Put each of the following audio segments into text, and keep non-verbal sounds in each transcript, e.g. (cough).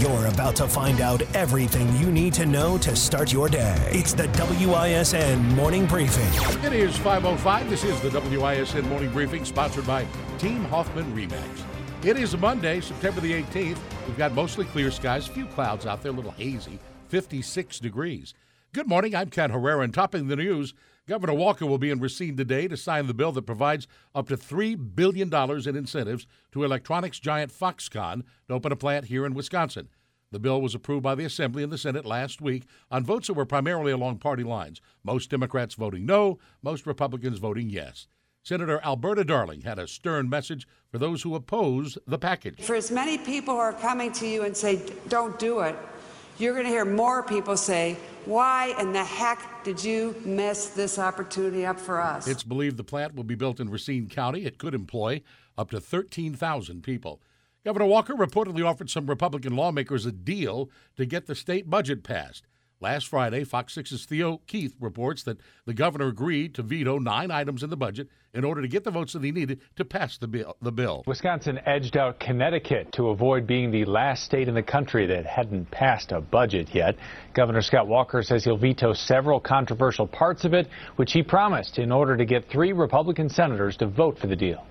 You're about to find out everything you need to know to start your day. It's the WISN Morning Briefing. It is 5.05. This is the WISN Morning Briefing, sponsored by Team Hoffman Remax. It is Monday, September the 18th. We've got mostly clear skies, a few clouds out there, a little hazy, 56 degrees. Good morning, I'm Ken Herrera, and topping the news, Governor Walker will be in Racine today to sign the bill that provides up to $3 billion in incentives to electronics giant Foxconn to open a plant here in Wisconsin. The bill was approved by the Assembly and the Senate last week on votes that were primarily along party lines. Most Democrats voting no, most Republicans voting yes. Senator Alberta Darling had a stern message for those who oppose the package. For as many people who are coming to you and say, don't do it, you're going to hear more people say, why in the heck did you mess this opportunity up for us? It's believed the plant will be built in Racine County. It could employ up to 13,000 people. Governor Walker reportedly offered some Republican lawmakers a deal to get the state budget passed. Last Friday, Fox 6's Theo Keith reports that the governor agreed to veto nine items in the budget in order to get the votes that he needed to pass the bill. The bill. Wisconsin edged out Connecticut to avoid being the last state in the country that hadn't passed a budget yet. Governor Scott Walker says he'll veto several controversial parts of it, which he promised in order to get three Republican senators to vote for the deal.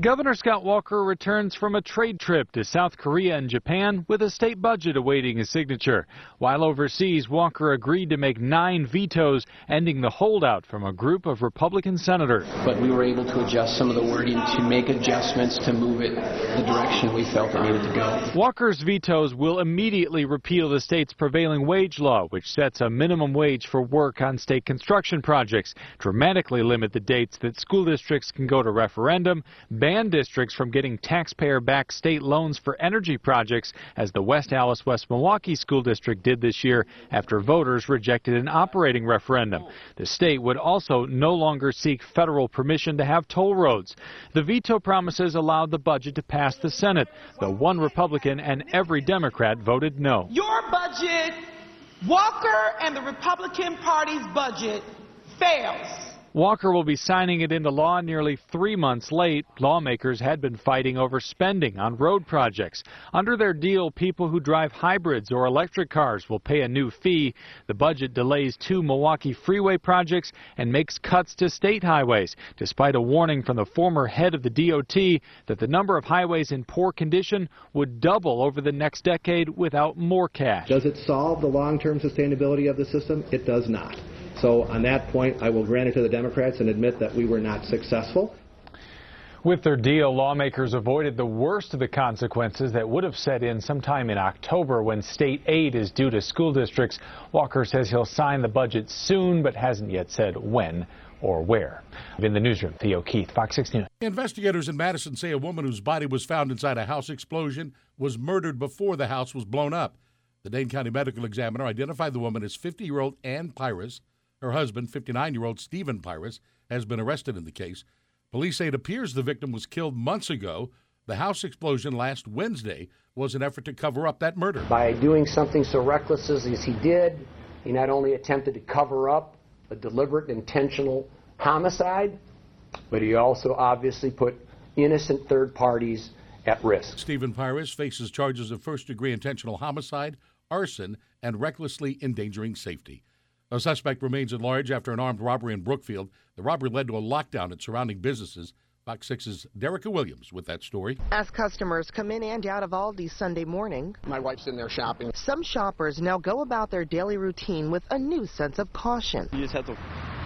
Governor Scott Walker returns from a trade trip to South Korea and Japan with a state budget awaiting his signature. While overseas, Walker agreed to make nine vetoes, ending the holdout from a group of Republican senators. But we were able to adjust some of the wording to make adjustments to move it the direction we felt it needed to go. Walker's vetoes will immediately repeal the state's prevailing wage law, which sets a minimum wage for work on state construction projects, dramatically limit the dates that school districts can go to referendum, ban ban districts from getting taxpayer-backed state loans for energy projects, as the West Allis West Milwaukee School District did this year after voters rejected an operating referendum. The state would also no longer seek federal permission to have toll roads. The veto promises allowed the budget to pass the Senate, though one Republican and every Democrat voted no. Your budget, Walker and the Republican Party's budget, fails. Walker will be signing it into law nearly three months late. Lawmakers had been fighting over spending on road projects. Under their deal, people who drive hybrids or electric cars will pay a new fee. The budget delays two Milwaukee freeway projects and makes cuts to state highways, despite a warning from the former head of the DOT that the number of highways in poor condition would double over the next decade without more cash. Does it solve the long-term sustainability of the system? It does not. So on that point, I will grant it to the Democrats and admit that we were not successful. With their deal, lawmakers avoided the worst of the consequences that would have set in sometime in October when state aid is due to school districts. Walker says he'll sign the budget soon, but hasn't yet said when or where. In the newsroom, Theo Keith, Fox 6 News. Investigators in Madison say a woman whose body was found inside a house explosion was murdered before the house was blown up. The Dane County Medical Examiner identified the woman as 50 year old Ann Pirus. Her husband, 59 year old Stephen Pirus, has been arrested in the case. Police say it appears the victim was killed months ago. The house explosion last Wednesday was an effort to cover up that murder. By doing something so reckless as he did, he not only attempted to cover up a deliberate, intentional homicide, but he also obviously put innocent third parties at risk. Stephen Pirus faces charges of first degree intentional homicide, arson, and recklessly endangering safety. A suspect remains at large after an armed robbery in Brookfield. The robbery led to a lockdown at surrounding businesses. Fox 6's Derica Williams with that story. As customers come in and out of Aldi Sunday morning, my wife's in there shopping. Some shoppers now go about their daily routine with a new sense of caution. You just have to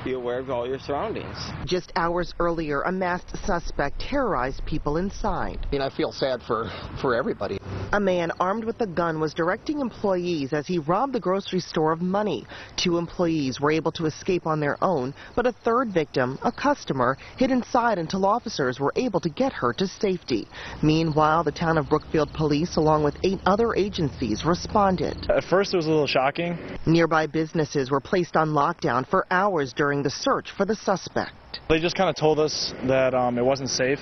be aware of all your surroundings. Just hours earlier, a masked suspect terrorized people inside. I mean, I feel sad for, for everybody. A man armed with a gun was directing employees as he robbed the grocery store of money. Two employees were able to escape on their own, but a third victim, a customer, hid inside until officers were able to get her to safety. Meanwhile, the town of Brookfield police, along with eight other agencies, responded. At first, it was a little shocking. Nearby businesses were placed on lockdown for hours during the search for the suspect. They just kind of told us that um, it wasn't safe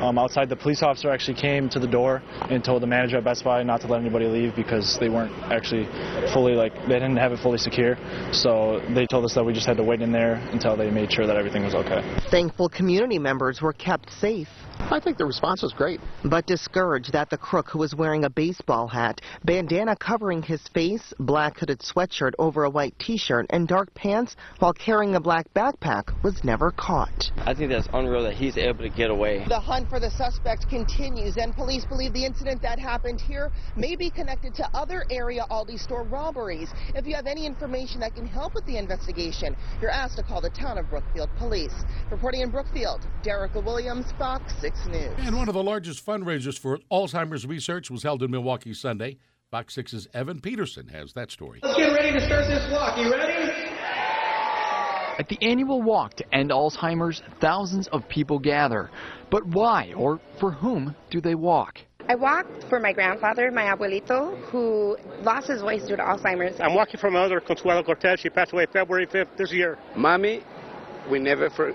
um, outside. The police officer actually came to the door and told the manager at Best Buy not to let anybody leave because they weren't actually fully like they didn't have it fully secure. So they told us that we just had to wait in there until they made sure that everything was okay. Thankful community members were kept safe. I think the response was great. But discouraged that the crook who was wearing a baseball hat, bandana covering his face, black hooded sweatshirt over a white t-shirt, and dark pants while carrying a black backpack was never caught. I think that's unreal that he's able to get away. The hunt for the suspect continues, and police believe the incident that happened here may be connected to other area Aldi store robberies. If you have any information that can help with the investigation, you're asked to call the town of Brookfield Police. Reporting in Brookfield, Derica Williams, Fox 6 News. And one of the largest fundraisers for Alzheimer's research was held in Milwaukee Sunday. Fox 6's Evan Peterson has that story. Let's get ready to start this walk. You ready? At the annual walk to end Alzheimer's, thousands of people gather. But why or for whom do they walk? I walked for my grandfather, my abuelito, who lost his voice due to Alzheimer's. I'm walking for my mother, Consuelo Cortez. She passed away February 5th this year. Mommy, we never for,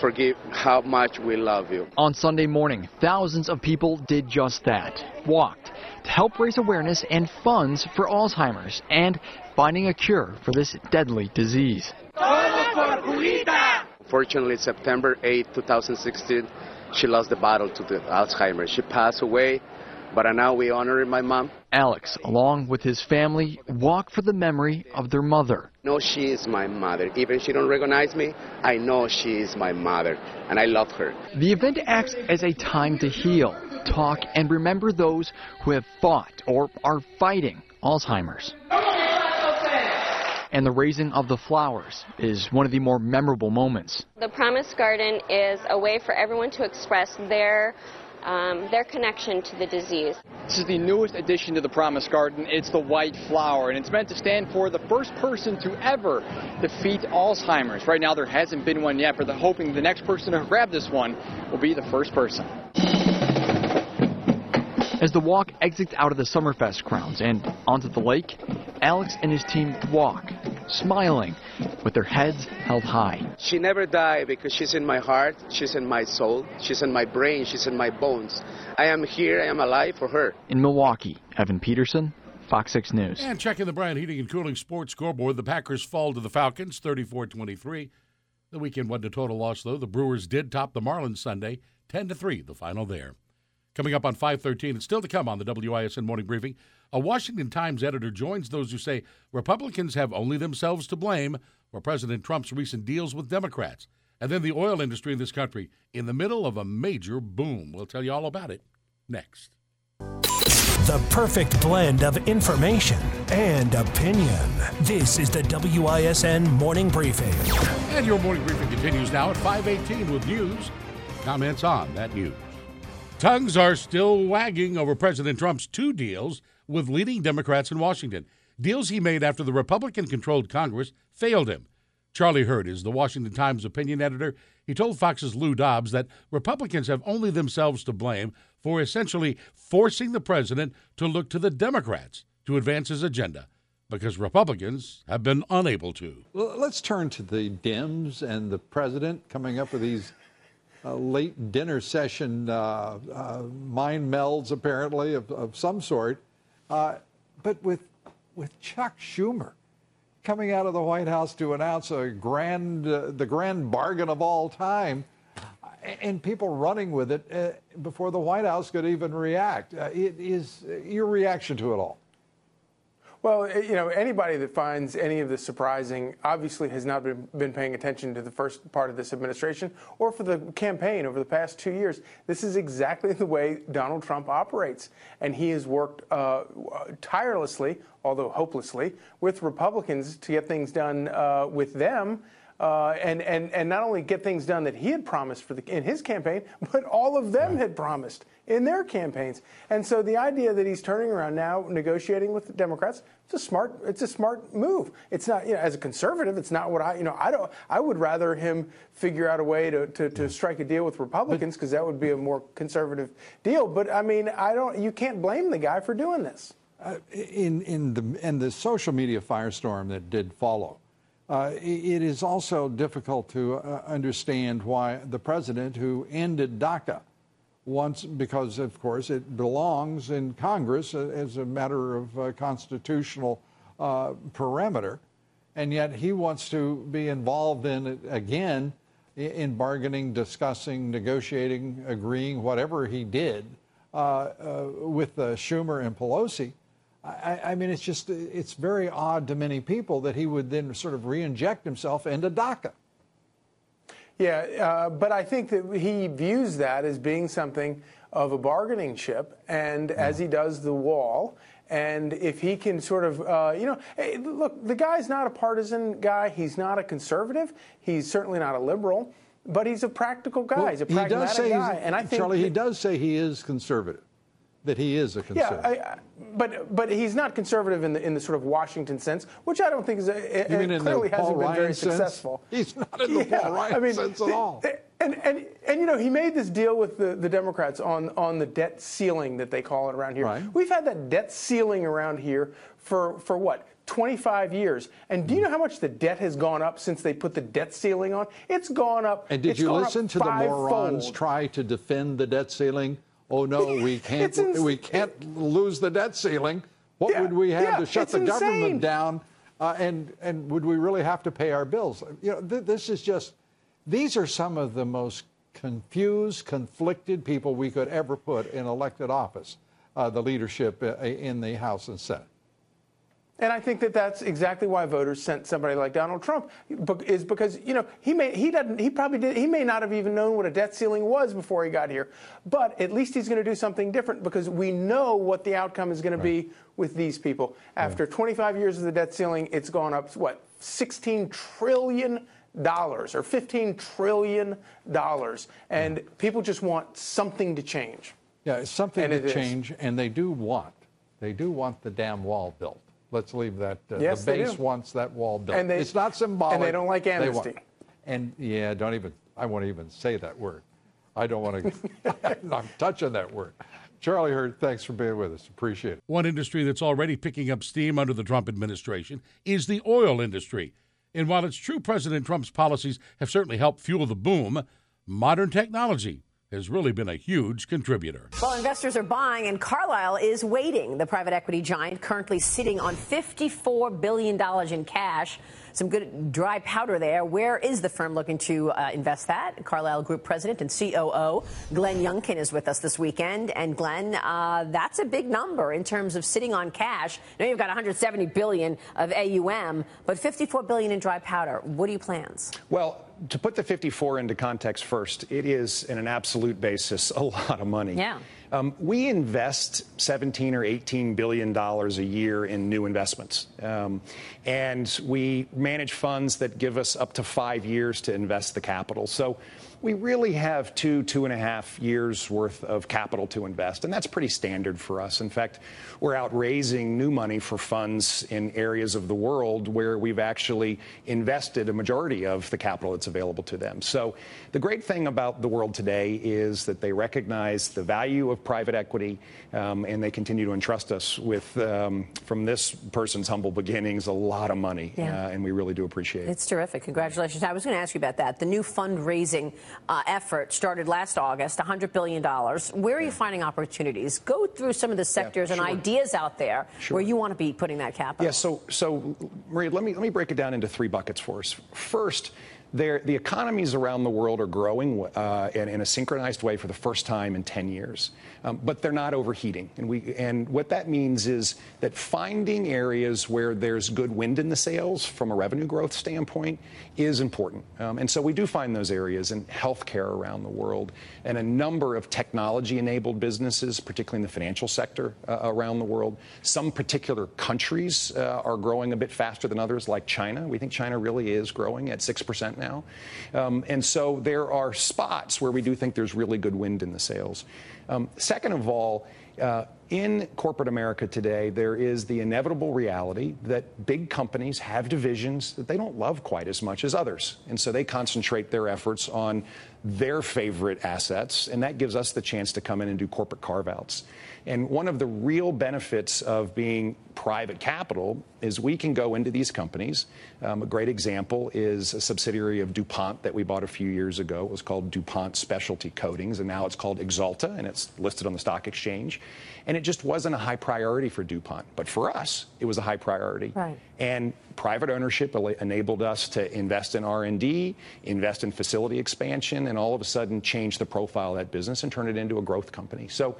forgive how much we love you. On Sunday morning, thousands of people did just that. Walked to help raise awareness and funds for Alzheimer's and finding a cure for this deadly disease. Fortunately, September 8, 2016, she lost the battle to the Alzheimer's. She passed away, but now we honor my mom. Alex, along with his family, walk for the memory of their mother. No, she is my mother. Even if she don't recognize me, I know she is my mother, and I love her. The event acts as a time to heal, talk, and remember those who have fought or are fighting Alzheimer's. And the raising of the flowers is one of the more memorable moments. The Promise Garden is a way for everyone to express their um, their connection to the disease. This is the newest addition to the Promise Garden. It's the white flower, and it's meant to stand for the first person to ever defeat Alzheimer's. Right now, there hasn't been one yet, but they're hoping the next person to grab this one will be the first person. As the walk exits out of the Summerfest grounds and onto the lake, Alex and his team walk, smiling, with their heads held high. She never died because she's in my heart, she's in my soul, she's in my brain, she's in my bones. I am here, I am alive for her. In Milwaukee, Evan Peterson, Fox 6 News. And checking the Bryant Heating and Cooling Sports scoreboard, the Packers fall to the Falcons 34 23. The weekend went to total loss, though. The Brewers did top the Marlins Sunday 10 3, the final there. Coming up on 513, it's still to come on the WISN Morning Briefing, a Washington Times editor joins those who say Republicans have only themselves to blame for President Trump's recent deals with Democrats. And then the oil industry in this country in the middle of a major boom. We'll tell you all about it next. The perfect blend of information and opinion. This is the WISN Morning Briefing. And your morning briefing continues now at 518 with news. Comments on that news. Tongues are still wagging over President Trump's two deals with leading Democrats in Washington. Deals he made after the Republican controlled Congress failed him. Charlie Hurt is the Washington Times opinion editor. He told Fox's Lou Dobbs that Republicans have only themselves to blame for essentially forcing the president to look to the Democrats to advance his agenda because Republicans have been unable to. Let's turn to the Dems and the president coming up with these late dinner session uh, uh, mind melds, apparently, of, of some sort. Uh, but with, with Chuck Schumer coming out of the White House to announce a grand, uh, the grand bargain of all time, and people running with it uh, before the White House could even react. it is your reaction to it all. Well, eh, you know, anybody that finds any of this surprising obviously has not been, been, paying attention to the first part of this administration or for the campaign over the past two years. This is exactly the way Donald Trump operates. And he has worked uh, tirelessly, although hopelessly, with Republicans to get things done uh, with them. Uh, and, and, and not only get things done that he had promised for the, in his campaign, (laughs) but all of them had promised in their campaigns. And so the idea that he's turning around now, negotiating with the Democrats, it's a smart, it's a smart move. It's not, you know, as a conservative, it's not what I, you know, I don't, I would rather him figure out a way to, to, to strike a deal with Republicans because that would be a more conservative deal. But I mean, I don't, you can't blame the guy for doing this. Uh, in in the in the social media firestorm that did follow, uh, it is also difficult to uh, understand why the president, who ended DACA, once because of course it belongs in Congress as a matter of uh, constitutional uh, parameter, and yet he wants to be involved in it again in bargaining, discussing, negotiating, agreeing, whatever he did uh, with Schumer and Pelosi. I, I, mean, it's just, it's very odd to many people that he would then sort of re inject himself into DACA. Yeah, uh, but I think that he views that as being something of a bargaining chip, and as he does the wall. And if he can sort of, uh, you know, hey, look, the guy's not a partisan guy. He's not a conservative. He's certainly not a liberal, but he's a practical guy. Well, he's a pragmatic he guy. And I think Charlie, he does say he is conservative that he is a conservative. Yeah, I, but but he's not conservative in the in the sort of Washington sense, which I don't think is a, mean clearly the hasn't Paul been Ryan very sense? successful. He's not in the yeah, Paul Ryan I mean, sense at all. Eh, and, and and you know he made this deal with the, the Democrats on on the debt ceiling that they call it around here. Right. We've had that debt ceiling around here for for what 25 years. And do you know how much the debt has gone up since they put the debt ceiling on? It's gone up. And did you listen to the morons try to defend the debt ceiling? Oh no, (laughs) we can't. Ins- we can't lose the debt ceiling. What Yeah, would we have yeah, to shut the insane. government down? Uh, and and would we really have to pay our bills? You know, th- this is just. These are some of the most confused, conflicted people we could ever put in elected office. Uh, the leadership uh, in the House and Senate. And I think that that's exactly why voters sent somebody like Donald Trump, is because you know he may he doesn't he probably did he may not have even known what a debt ceiling was before he got here, but at least he's going to do something different because we know what the outcome is going to be with these people. After 25 years of the debt ceiling, it's gone up what 16 trillion dollars or 15 trillion dollars, and people just want something to change. Yeah, it's something And to it is. change, and they do want. They do want the damn wall built. Let's leave that. Uh, Yes, the they base do. wants that wall built. And they- it's not symbolic. and they don't like They want- amnesty. and yeah, don't even. I won't even say that word. I don't want to. (laughs) I'm touching that word. Charlie Hurt, thanks for being with us. Appreciate it. One industry that's already picking up steam under the Trump administration is the oil industry. And while it's true President Trump's policies have certainly helped fuel the boom, modern technology has really been a huge contributor. Well, investors are buying, and Carlyle is waiting. The private equity giant currently sitting on $54 billion in cash. Some good dry powder there. Where is the firm looking to uh, invest that? Carlyle Group President and COO Glenn Youngkin is with us this weekend. And Glenn, uh, that's a big number in terms of sitting on cash. Now you've got 170 billion of AUM, but 54 billion in dry powder. What are your plans? Well, to put the 54 into context first, it is, in an absolute basis, (laughs) a lot of money. Yeah. Um, we invest 17 or 18 billion dollars a year in new investments, um, and we manage funds that give us up to five years to invest the capital. So. We really have two, two and a half years worth of capital to invest, and that's pretty standard for us. In fact, we're out raising new money for funds in areas of the world where we've actually invested a majority of the capital that's available to them. So the great thing about the world today is that they recognize the value of private equity, um, and they continue to entrust us with, um, from this person's humble beginnings, a lot of money, Yeah. uh, and we really do appreciate it. It's terrific. Congratulations. I was going to ask you about that. The new fundraising uh, effort started last August, $100 billion. Where are you finding opportunities? Go through some of the sectors and sure. ideas out there where you want to be putting that capital. Yeah, so, so Maria, let me, let me break it down into three buckets for us. First, the economies around the world are growing uh, in, in, a synchronized way for the first time in 10 years, um, but they're not overheating. And, we, and what that means is that finding areas where there's good wind in the sails from a revenue growth standpoint is important. Um, and so we do find those areas in healthcare around the world and a number of technology enabled businesses, particularly in the financial sector uh, around the world. Some particular countries uh, are growing a bit faster than others, like China. We think China really is growing at 6% now. Um, and so there are spots where we do think there's really good wind in the sails. Um, second of all, uh, in corporate America today, there is the inevitable reality that big companies have divisions that they don't love quite as much as others. And so they concentrate their efforts on their favorite assets, and that gives us the chance to come in and do corporate carve outs. And one of the real benefits of being private capital is we can go into these companies. Um, a great example is a subsidiary of DuPont that we bought a few years ago. It was called DuPont Specialty Coatings, and now it's called Axalta, and it's listed on the stock exchange. And it just wasn't a high priority for DuPont. But for us, it was a high priority. Right. And private ownership enabled us to invest in R&D, invest in facility expansion, and all of a sudden change the profile of that business and turn it into a growth company. So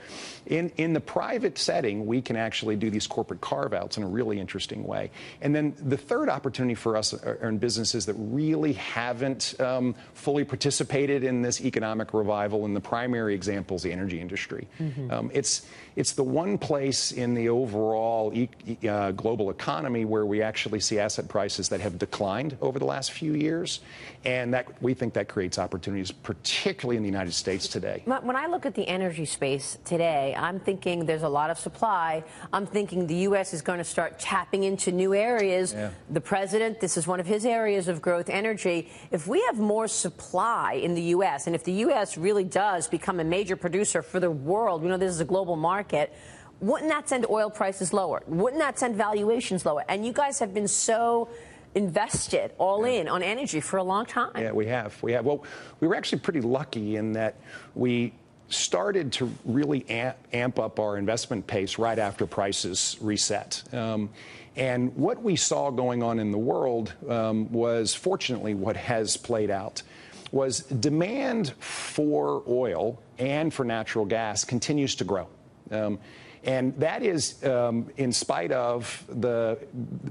in, in the private setting, we can actually do these corporate carve-outs in a really interesting way. And then the third opportunity for us are in businesses that really haven't um, fully participated in this economic revival, and the primary example is the energy industry. Mm-hmm. Um, it's, it's the one place in the overall e- uh, global economy where we actually see asset prices that have declined over the last few years, and that we think that creates opportunities, particularly in the United States today. When I look at the energy space today, I'm thinking there's a lot of supply. I'm thinking the U.S. is going to start tapping into new areas. Yeah. The president, this is one of his areas of growth, energy. If we have more supply in the U.S., and if the U.S. really does become a major producer for the world, we know this is a global market wouldn't that send oil prices lower? Wouldn't that send valuations lower? And you guys have been so invested all yeah. in on energy for a long time. Yeah, we have. We have. Well, we were actually pretty lucky in that we started to really amp, amp up our investment pace right after prices reset. Um, and what we saw going on in the world um, was fortunately what has played out was demand for oil and for natural gas continues to grow. Um, and that is um, in spite of the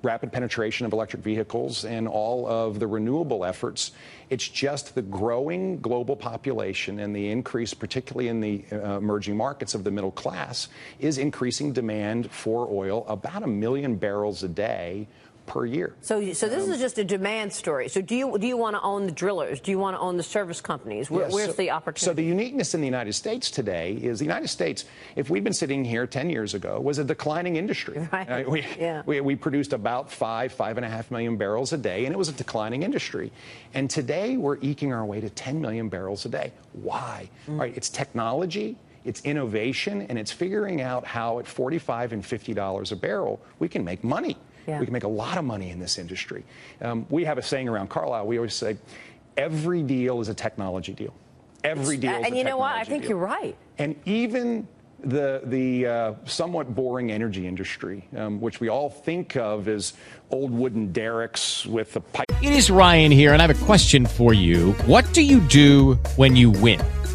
rapid penetration of electric vehicles and all of the renewable efforts. It's just the growing global population and the increase, particularly in the uh, emerging markets of the middle class, is increasing demand for oil about a million barrels a day per year. So, so this um, is just a demand story. So, do you do you want to own the drillers? Do you want to own the service companies? Where, where's so, the opportunity? So, the uniqueness in the United States today is the United States. If we'd been sitting here 10 years ago, was a declining industry. (laughs) Right. Uh, we, yeah. we, we produced about five, five and a half million barrels a day, and it was a declining industry. And today, we're eking our way to 10 million barrels a day. Why? Mm. Right? It's technology it's innovation and it's figuring out how at 45 and 50 dollars a barrel we can make money yeah. We can make a lot of money in this industry. Um, we have a saying around Carlyle. We always say, every deal is a technology deal. Every deal. and you know what? I think deal. you're right. And even the the uh, somewhat boring energy industry, um, which we all think of as old wooden derricks with a pipe. It is Ryan here, and I have a question for you. What do you do when you win?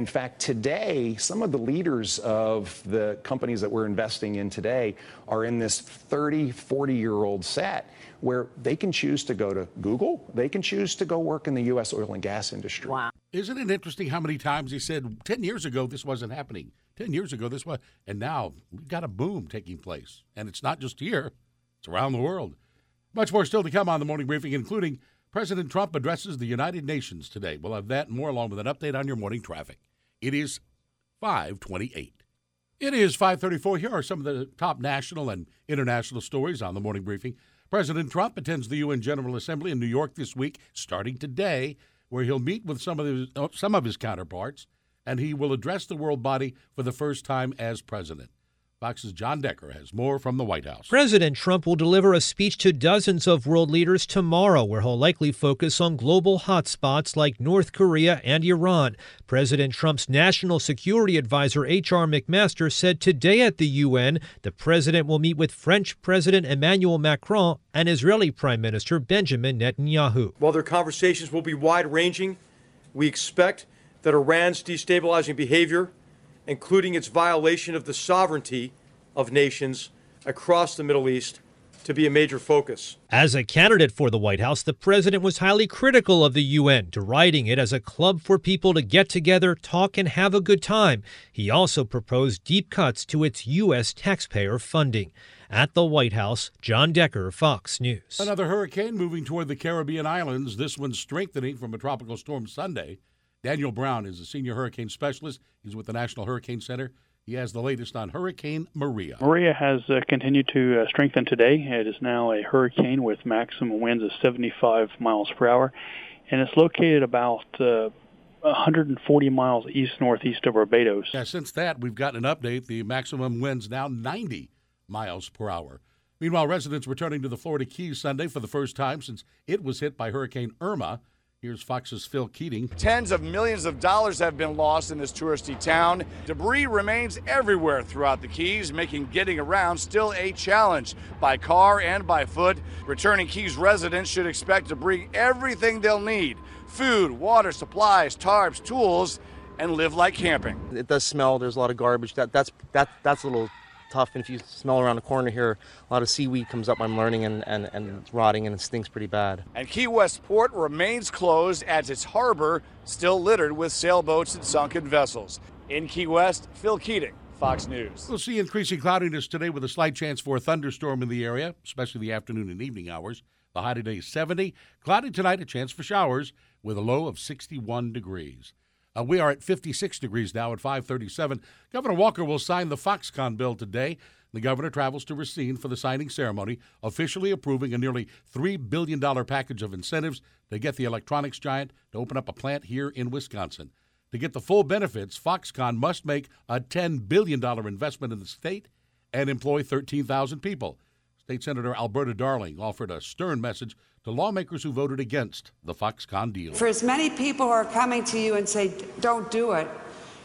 in fact, today, some of the leaders of the companies that we're investing in today are in this 30, 40 year old set where they can choose to go to Google, they can choose to go work in the U.S. oil and gas industry. Wow. Isn't it interesting how many times he said 10 years ago this wasn't happening? 10 years ago this was, and now we've got a boom taking place. And it's not just here, it's around the world. Much more still to come on the morning briefing, including President Trump addresses the United Nations today. We'll have that and more along with an update on your morning traffic. It is 528. It is 534. Here are some of the top national and international stories on the morning briefing. President Trump attends the UN General Assembly in New York this week, starting today. where he'll meet with some of his, uh, some of his counterparts, and he will address the world body for the first time as president. Fox's John Decker has more from the White House. President Trump will deliver a speech to dozens of world leaders tomorrow, where he'll likely focus on global hotspots like North Korea and Iran. President Trump's national security advisor, H.R. McMaster, said today at the UN the president will meet with French President Emmanuel Macron and Israeli Prime Minister Benjamin Netanyahu. While their conversations will be wide ranging, we expect that Iran's destabilizing behavior including its violation of the sovereignty of nations across the Middle East, to be a major focus. As a candidate for the White House, the president was highly critical of the UN, deriding it as a club for people to get together, talk, and have a good time. He also proposed deep cuts to its U.S. taxpayer funding. At the White House, John Decker, Fox News. Another hurricane moving toward the Caribbean islands, this one strengthening from a tropical storm Sunday. Daniel Brown is a senior hurricane specialist. He's with the National Hurricane Center. He has the latest on Hurricane Maria. Maria has uh, continued to uh, strengthen today. It is now a hurricane with maximum winds of 75 miles per hour, and it's located about uh, 140 miles east northeast of Barbados. Yeah, since that, we've gotten an update. The maximum winds now 90 miles per hour. Meanwhile, residents returning to the Florida Keys Sunday for the first time since it was hit by Hurricane Irma Here's Fox's Phil Keating. Tens of millions of dollars have been lost in this touristy town. Debris remains everywhere throughout the Keys, making getting around still a challenge by car and by foot. Returning Keys residents should expect to bring everything they'll need food, water, supplies, tarps, tools, and live like camping. It does smell. There's a lot of garbage. That, that's, that, that's a little tough. And if you smell around the corner here, a lot of seaweed comes up, I'm learning, and, and, and it's rotting and it stinks pretty bad. And Key West Port remains closed as its harbor still littered with sailboats and sunken vessels. In Key West, Phil Keating. Fox News. We'll see increasing cloudiness today with a slight chance for a thunderstorm in the area, especially the afternoon and evening hours. The high today is 70. Cloudy tonight, a chance for showers with a low of 61 degrees. Uh, we are at 56 degrees now at 537. Governor Walker will sign the Foxconn bill today. The governor travels to Racine for the signing ceremony, officially approving a nearly $3 billion package of incentives to get the electronics giant to open up a plant here in Wisconsin. To get the full benefits, Foxconn must make a $10 billion investment in the state and employ 13,000 people. State Senator Alberta Darling offered a stern message to lawmakers who voted against the Foxconn deal. For as many people who are coming to you and say, don't do it,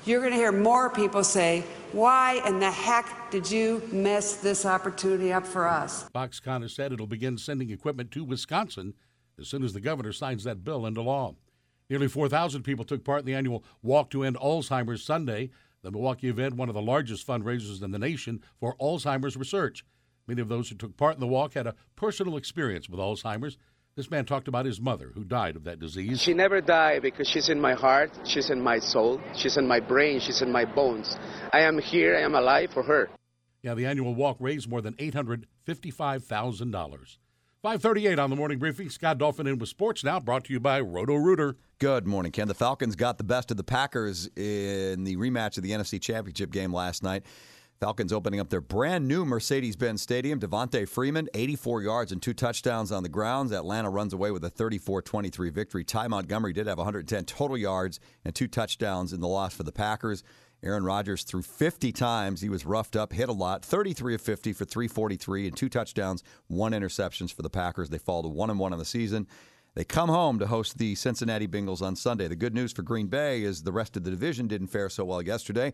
you're going to hear more people say, why in the heck did you mess this opportunity up for us? Foxconn has said it'll begin sending equipment to Wisconsin as soon as the governor signs that bill into law. Nearly 4,000 people took part in the annual Walk to End Alzheimer's Sunday, the Milwaukee event, one of the largest fundraisers in the nation for Alzheimer's research. Many of those who took part in the walk had a personal experience with Alzheimer's. This man talked about his mother who died of that disease. She never died because she's in my heart, she's in my soul, she's in my brain, she's in my bones. I am here, I am alive for her. Yeah, the annual walk raised more than $855,000. 538 on the morning briefing. Scott Dolphin in with sports now, brought to you by Roto Rooter. Good morning, Ken. The Falcons got the best of the Packers in the rematch of the NFC Championship game last night. Falcons opening up their brand new Mercedes Benz Stadium. Devonta Freeman, 84 yards and two touchdowns on the grounds. Atlanta runs away with a 34 23 victory. Ty Montgomery did have 110 total yards and two touchdowns in the loss for the Packers. Aaron Rodgers threw 50 times. He was roughed up, hit a lot. 33 of 50 for 343 and two touchdowns, one interceptions for the Packers. They fall to 1 and 1 on the season. They come home to host the Cincinnati Bengals on Sunday. The good news for Green Bay is the rest of the division didn't fare so well yesterday.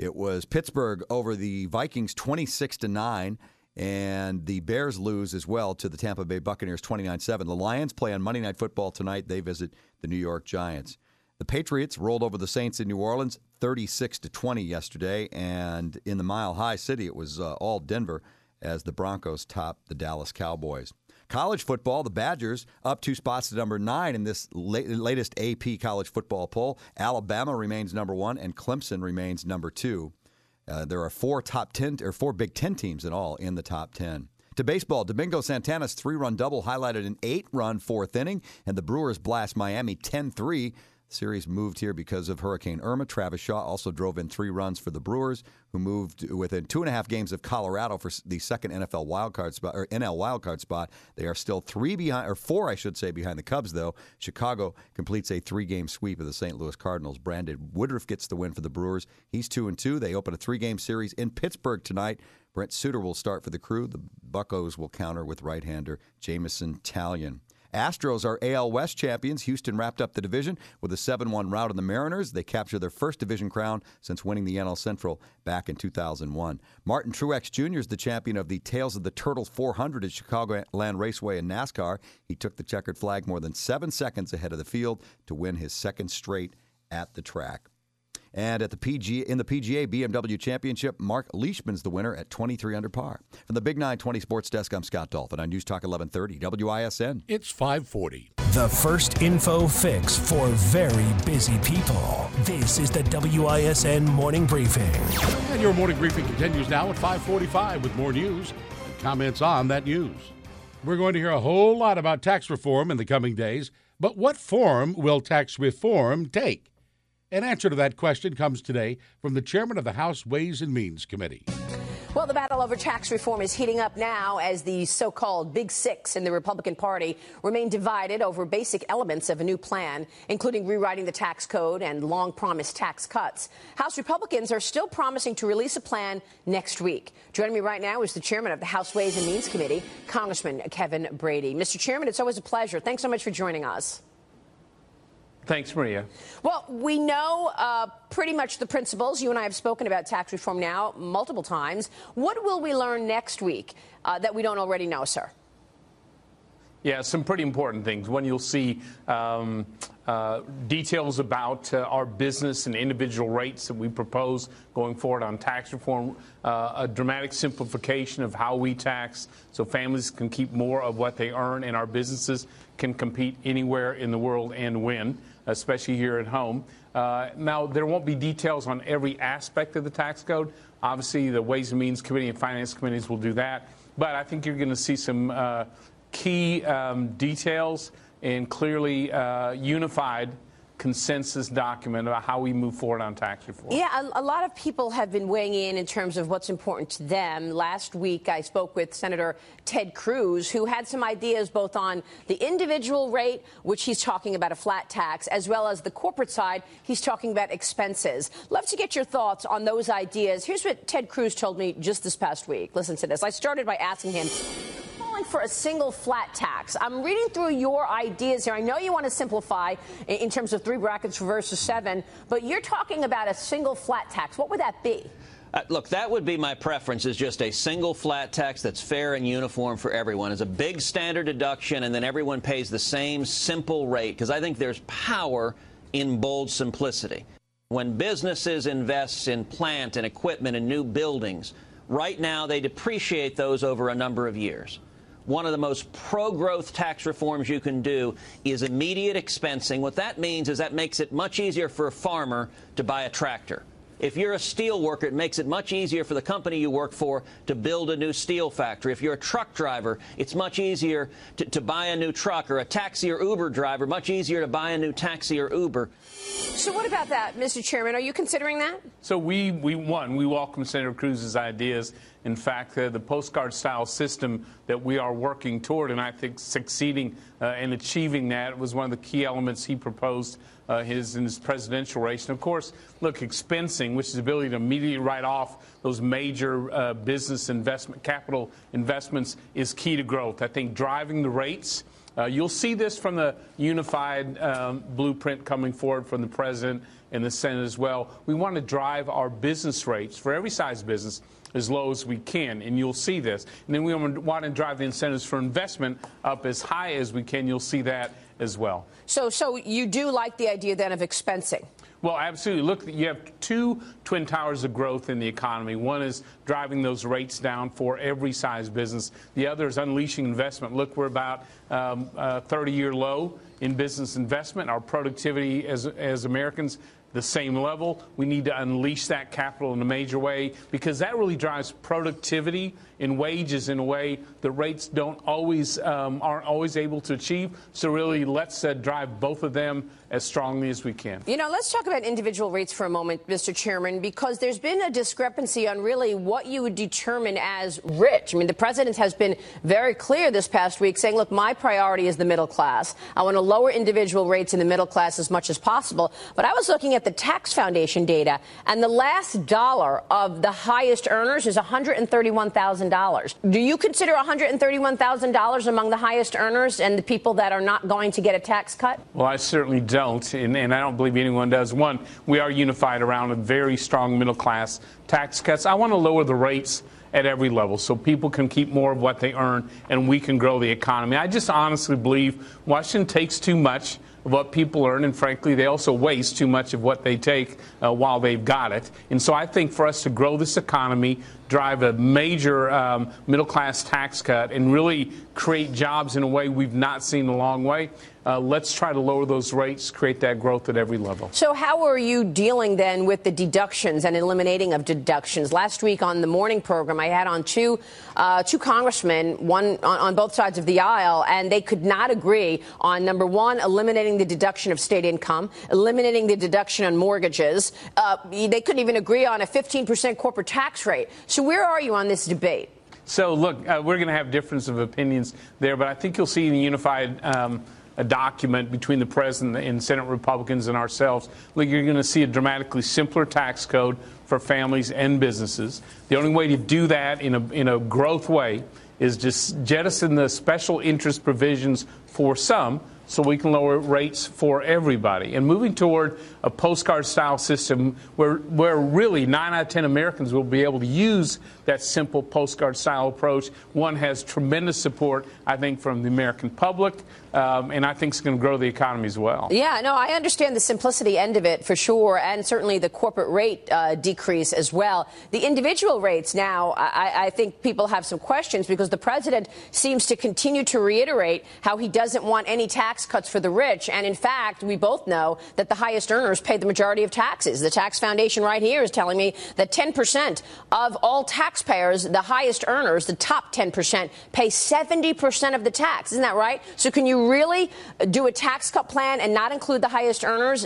It was Pittsburgh over the Vikings 26 to 9 and the Bears lose as well to the Tampa Bay Buccaneers 29-7. The Lions play on Monday Night Football tonight. They visit the New York Giants. The Patriots rolled over the Saints in New Orleans 36 to 20 yesterday and in the Mile High City it was uh, all Denver as the Broncos topped the Dallas Cowboys. College football, the Badgers up two spots to number nine in this latest AP college football poll. Alabama remains number one, and Clemson remains number two. Uh, there are four top ten or four Big Ten teams in all in the top ten. To baseball, Domingo Santana's three-run double highlighted an eight-run fourth inning, and the Brewers blast Miami 10-3. Series moved here because of Hurricane Irma. Travis Shaw also drove in three runs for the Brewers, who moved within two and a half games of Colorado for the second NFL wildcard spot or NL wildcard spot. They are still three behind, or four, I should say, behind the Cubs. Though Chicago completes a three-game sweep of the St. Louis Cardinals. Brandon Woodruff gets the win for the Brewers. He's two and two. They open a three-game series in Pittsburgh tonight. Brent Suter will start for the crew. The Buckos will counter with right-hander Jameson Taillon. Astros are AL West champions. Houston wrapped up the division with a 7 1 rout on the Mariners. They capture their first division crown since winning the NL Central back in 2001. Martin Truex Jr. is the champion of the Tales of the Turtles 400 at Chicagoland Raceway in NASCAR. He took the checkered flag more than seven seconds ahead of the field to win his second straight at the track. And at the PG in the PGA BMW Championship, Mark Leishman's the winner at 23 under par. From the Big 920 Sports Desk, I'm Scott Dolphin on News Talk 1130 WISN. It's 540. The first info fix for very busy people. This is the WISN Morning Briefing. And your morning briefing continues now at 545 with more news and comments on that news. We're going to hear a whole lot about tax reform in the coming days, but what form will tax reform take? An answer to that question comes today from the chairman of the House Ways and Means Committee. Well, the battle over tax reform is heating up now as the so called Big Six in the Republican Party remain divided over basic elements of a new plan, including rewriting the tax code and long promised tax cuts. House Republicans are still promising to release a plan next week. Joining me right now is the chairman of the House Ways and Means Committee, Congressman Kevin Brady. Mr. Chairman, it's always a pleasure. Thanks so much for joining us. Thanks, Maria. Well, we know uh, pretty much the principles. You and I have spoken about tax reform now multiple times. What will we learn next week uh, that we don't already know, sir? Yeah, some pretty important things. One, you'll see um, uh, details about uh, our business and individual rates that we propose going forward on tax reform, uh, a dramatic simplification of how we tax so families can keep more of what they earn and our businesses can compete anywhere in the world and win especially here at home. Uh, now, there won't be details on every aspect of the tax code. Obviously, the Ways and Means Committee and Finance Committees will do that. But I think you're going to see some uh, key um, details and clearly uh, unified consensus document about how we move forward on tax reform. Yeah, a, a, lot of people have been weighing in in terms of what's important to them. Last week, I spoke with Senator Ted Cruz, who had some ideas both on the individual rate, which he's talking about a flat tax, as well as the corporate side, he's talking about expenses. Love to get your thoughts on those ideas. Here's what Ted Cruz told me just this past week. Listen to this. I started by asking him for a single flat tax. I'm reading through your ideas here. I know you want to simplify in terms of three brackets versus seven, but you're talking about a single flat tax. What would that be? Uh, look, that would be my preference is just a single flat tax that's fair and uniform for everyone. It's a big standard deduction, and then everyone pays the same simple rate, because I think there's power in bold simplicity. When businesses invest in plant and equipment and new buildings, right now they depreciate those over a number of years one of the most pro-growth tax reforms you can do is immediate expensing. What that means is that makes it much easier for a farmer to buy a tractor. If you're a steel worker, it makes it much easier for the company you work for to build a new steel factory. If you're a truck driver, it's much easier to, to buy a new truck, or a taxi or Uber driver, much easier to buy a new taxi or Uber. So what about that, Mr. Chairman? Are you considering that? So we, we one, we welcome Senator Cruz's ideas. In fact, uh, the postcard style system that we are working toward, and I think succeeding uh, in achieving that was one of the key elements he proposed uh, his in his presidential race. And of course, look, expensing, which is the ability to immediately write off those major uh, business investment capital investments, is key to growth. I think driving the rates. Uh, you'll see this from the unified um, blueprint coming forward from the president and the Senate as well. We want to drive our business rates for every size business as low as we can, and you'll see this. And then we want to drive the incentives for investment up as high as we can. You'll see that as well. So, so you do like the idea then of expensing? Well, absolutely. Look, you have two twin towers of growth in the economy. One is driving those rates down for every size business. The other is unleashing investment. Look, we're about um, a 30-year low in business investment. Our productivity as, as Americans the same level. We need to unleash that capital in a major way because that really drives productivity and wages in a way the rates don't always um, aren't always able to achieve. So really, let's uh, drive both of them as strongly as we can. You know, let's talk about individual rates for a moment, Mr. Chairman, because there's been a discrepancy on really what you would determine as rich. I mean, the president has been very clear this past week saying, look, my priority is the middle class. I want to lower individual rates in the middle class as much as possible. But I was looking at the Tax Foundation data, and the last dollar of the highest earners is $131,000. Do you consider $131,000 among the highest earners and the people that are not going to get a tax cut? Well, I certainly don't don't, and, and, I don't believe anyone does. One, we are unified around a very strong middle class tax cuts. I want to lower the rates at every level so people can keep more of what they earn and we can grow the economy. I just honestly believe Washington takes too much of what people earn, and frankly, they also waste too much of what they take uh, while they've got it. And so I think for us to grow this economy, drive a major um, middle class tax cut, and really create jobs in a way we've not seen a long way, uh, let's try to lower those rates, create that growth at every level. So, how are you dealing then with the deductions and eliminating of deductions? Last week on the morning program, I had on two uh, two congressmen, one on, on, both sides of the aisle, and they could not agree on number one, eliminating the deduction of state income, eliminating the deduction on mortgages. Uh, they couldn't even agree on a 15% corporate tax rate. So, where are you on this debate? So, look, uh, we're going to have difference of opinions there, but I think you'll see in the unified. Um, a document between the president and Senate Republicans and ourselves, you're going to see a dramatically simpler tax code for families and businesses. The only way to do that in a, in a growth way is just jettison the special interest provisions for some so we can lower rates for everybody. And moving toward a postcard style system where, where really 9 out of 10 Americans will be able to use that simple postcard style approach. One has tremendous support, I think, from the American public, um, and I think it's going to grow the economy as well. Yeah, no, I understand the simplicity end of it for sure, and certainly the corporate rate uh, decrease as well. The individual rates now, I, I think people have some questions because the president seems to continue to reiterate how he doesn't want any tax cuts for the rich. And in fact, we both know that the highest earners pay the majority of taxes. The Tax Foundation right here is telling me that 10% of all taxpayers, the highest earners, the top 10%, pay 70% of the tax. Isn't that right? So can you really do a tax cut plan and not include the highest earners?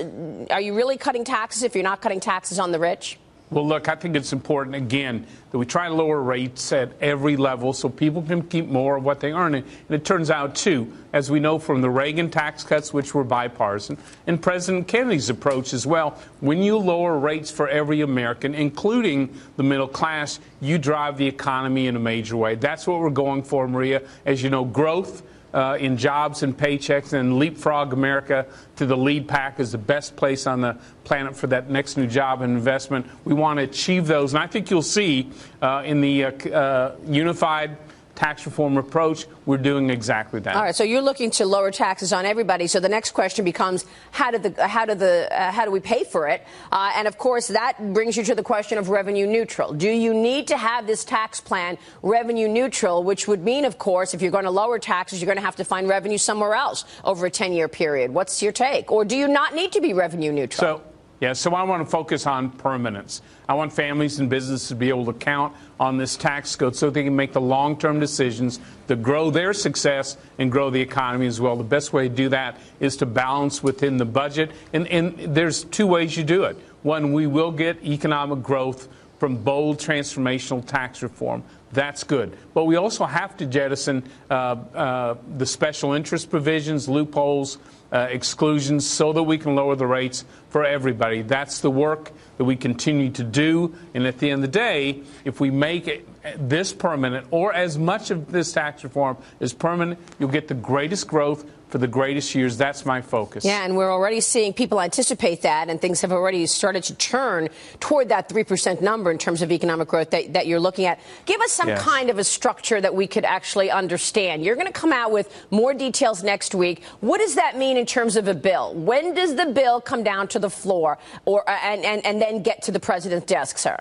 Are you really cutting taxes if you're not cutting taxes on the rich? Well, look, I think it's important, again, that we try to lower rates at every level so people can keep more of what they earn. And it turns out, too, as we know from the Reagan tax cuts, which were bipartisan, and President Kennedy's approach as well, when you lower rates for every American, including the middle class, you drive the economy in a major way. That's what we're going for, Maria. As you know, growth uh, in jobs and paychecks and leapfrog America to the lead pack as the best place on the planet for that next new job and investment. We want to achieve those. And I think you'll see uh, in the uh, uh unified tax reform approach, we're doing exactly that. All right, so you're looking to lower taxes on everybody. So the next question becomes, how do the how do the uh, how do we pay for it? Uh, and of course, that brings you to the question of revenue neutral. Do you need to have this tax plan revenue neutral, which would mean, of course, if you're going to lower taxes, you're going to have to find revenue somewhere else over a 10-year period. What's your take? Or do you not need to be revenue neutral? So yeah, so I want to focus on permanence. I want families and businesses to be able to count on this tax code so they can make the long term decisions to grow their success and grow the economy as well. The best way to do that is to balance within the budget. And, and there's two ways you do it. One, we will get economic growth from bold transformational tax reform. That's good. But we also have to jettison uh, uh, the special interest provisions, loopholes, uh, exclusions so that we can lower the rates for everybody. That's the work that we continue to do. And at the end of the day, if we make it, this permanent or as much of this tax reform is permanent, you'll get the greatest growth for the greatest years. That's my focus. Yeah, and we're already seeing people anticipate that, and things have already started to turn toward that 3% number in terms of economic growth that, that you're looking at. Give us some yes. kind of a structure that we could actually understand. You're going to come out with more details next week. What does that mean in terms of a bill? When does the bill come down to the floor or, uh, and, and, and then get to the president's desk, sir?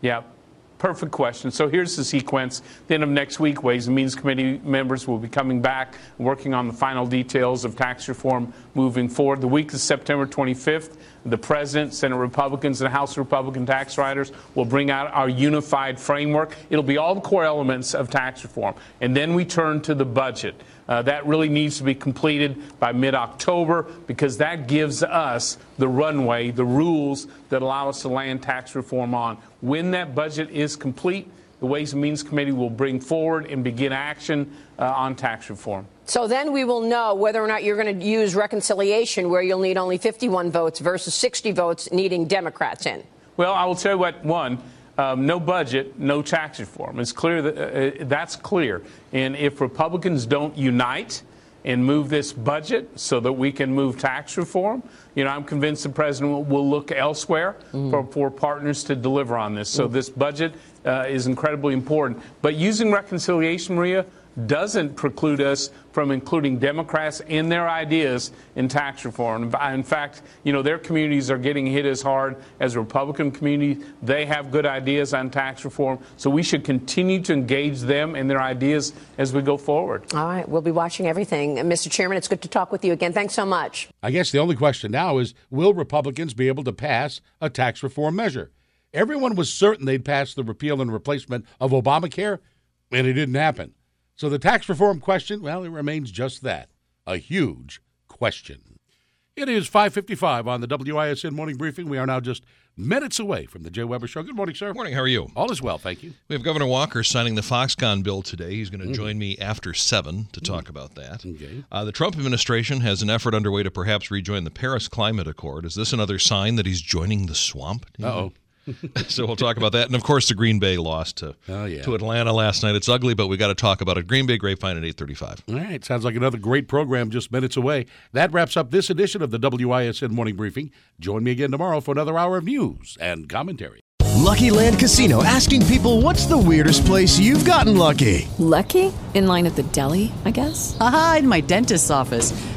Yeah perfect question. So here's the sequence. The end of next week, Ways and Means Committee members will be coming back, working on the final details of tax reform moving forward. The week of September 25th, the President, Senate Republicans, and House Republican tax writers will bring out our unified framework. It'll be all the core elements of tax reform. And then we turn to the budget. Uh, that really needs to be completed by mid October because that gives us the runway, the rules that allow us to land tax reform on. When that budget is complete, the Ways and Means Committee will bring forward and begin action uh, on tax reform. So then we will know whether or not you're going to use reconciliation where you'll need only 51 votes versus 60 votes needing Democrats in. Well, I will tell you what, one, um, no budget, no tax reform. It's clear that uh, uh, that's clear. And if Republicans don't unite and move this budget so that we can move tax reform, you know, I'm convinced the president will look elsewhere mm. for, for, partners to deliver on this. So mm. this budget uh, is incredibly important. But using reconciliation, Maria, doesn't preclude us from including Democrats in their ideas in tax reform. In fact, you know, their communities are getting hit as hard as Republican communities. They have good ideas on tax reform, so we should continue to engage them in their ideas as we go forward. All right, we'll be watching everything. Mr. Chairman, it's good to talk with you again. Thanks so much. I guess the only question now is will Republicans be able to pass a tax reform measure? Everyone was certain they'd pass the repeal and replacement of Obamacare, and it didn't happen. So the tax reform question, well, it remains just that a huge question. It is 5:55 on the WISN morning briefing. We are now just minutes away from the Jay Weber show. Good morning, sir. Good morning. How are you? All is well, thank you. We have Governor Walker signing the Foxconn bill today. He's going to mm-hmm. join me after 7 to mm-hmm. talk about that. Okay. Uh, the Trump administration has an effort underway to perhaps rejoin the Paris Climate Accord. Is this another sign that he's joining the swamp? oh (laughs) so we'll talk about that. And of course, the Green Bay lost to oh, yeah. to Atlanta last night. It's ugly, but we got to talk about it. Green Bay Grapevine at eight thirty-five. All right, sounds like another great program just minutes away. That wraps up this edition of the WISN Morning Briefing. Join me again tomorrow for another hour of news and commentary. Lucky Land Casino asking people, "What's the weirdest place you've gotten lucky?" Lucky in line at the deli, I guess. Aha, in my dentist's office.